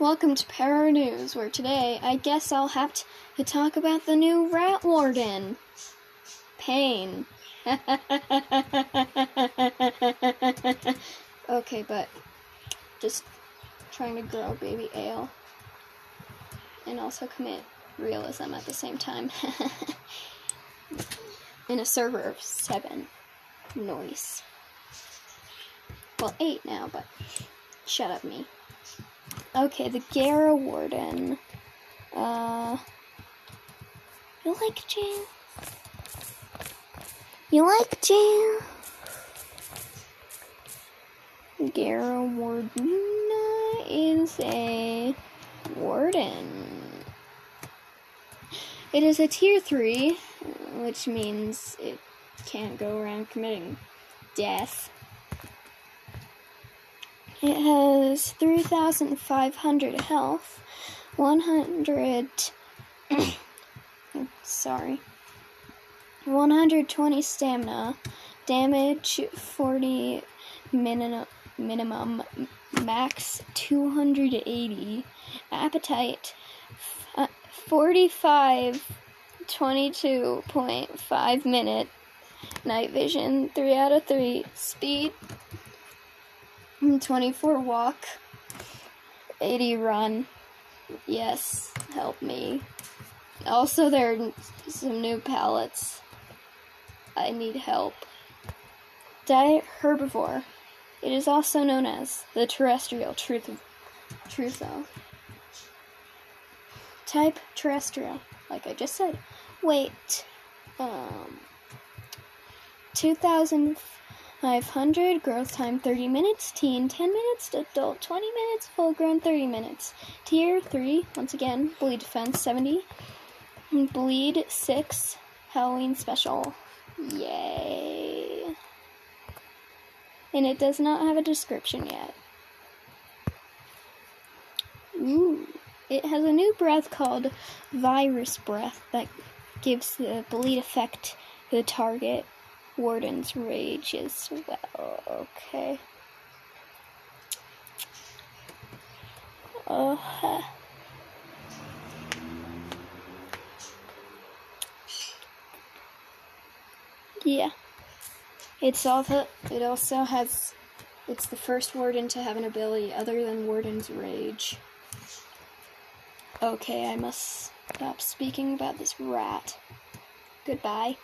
Welcome to Para News, where today I guess I'll have to talk about the new Rat Warden. Pain. okay, but just trying to grow baby ale and also commit realism at the same time. In a server of seven. Noise. Well, eight now, but shut up, me. Okay, the Gara Warden. Uh, you like jail? You like jail? Gara Warden is a warden. It is a tier 3, which means it can't go around committing death. It has 3,500 health, 100. sorry. 120 stamina, damage 40 minimum, minimum max 280, appetite uh, 45 22.5 minute, night vision 3 out of 3, speed 24 walk, 80 run. Yes, help me. Also, there are some new pallets. I need help. Diet herbivore. It is also known as the terrestrial truth trutho. Type terrestrial, like I just said. Wait, Um, 2000 500, growth time 30 minutes, teen 10 minutes, adult 20 minutes, full grown 30 minutes. Tier 3, once again, bleed defense 70, bleed 6, Halloween special. Yay. And it does not have a description yet. Ooh. It has a new breath called Virus Breath that gives the bleed effect to the target Warden's Rage as well. Okay. Uh. Yeah. It's also it also has it's the first warden to have an ability other than Warden's Rage. Okay, I must stop speaking about this rat. Goodbye.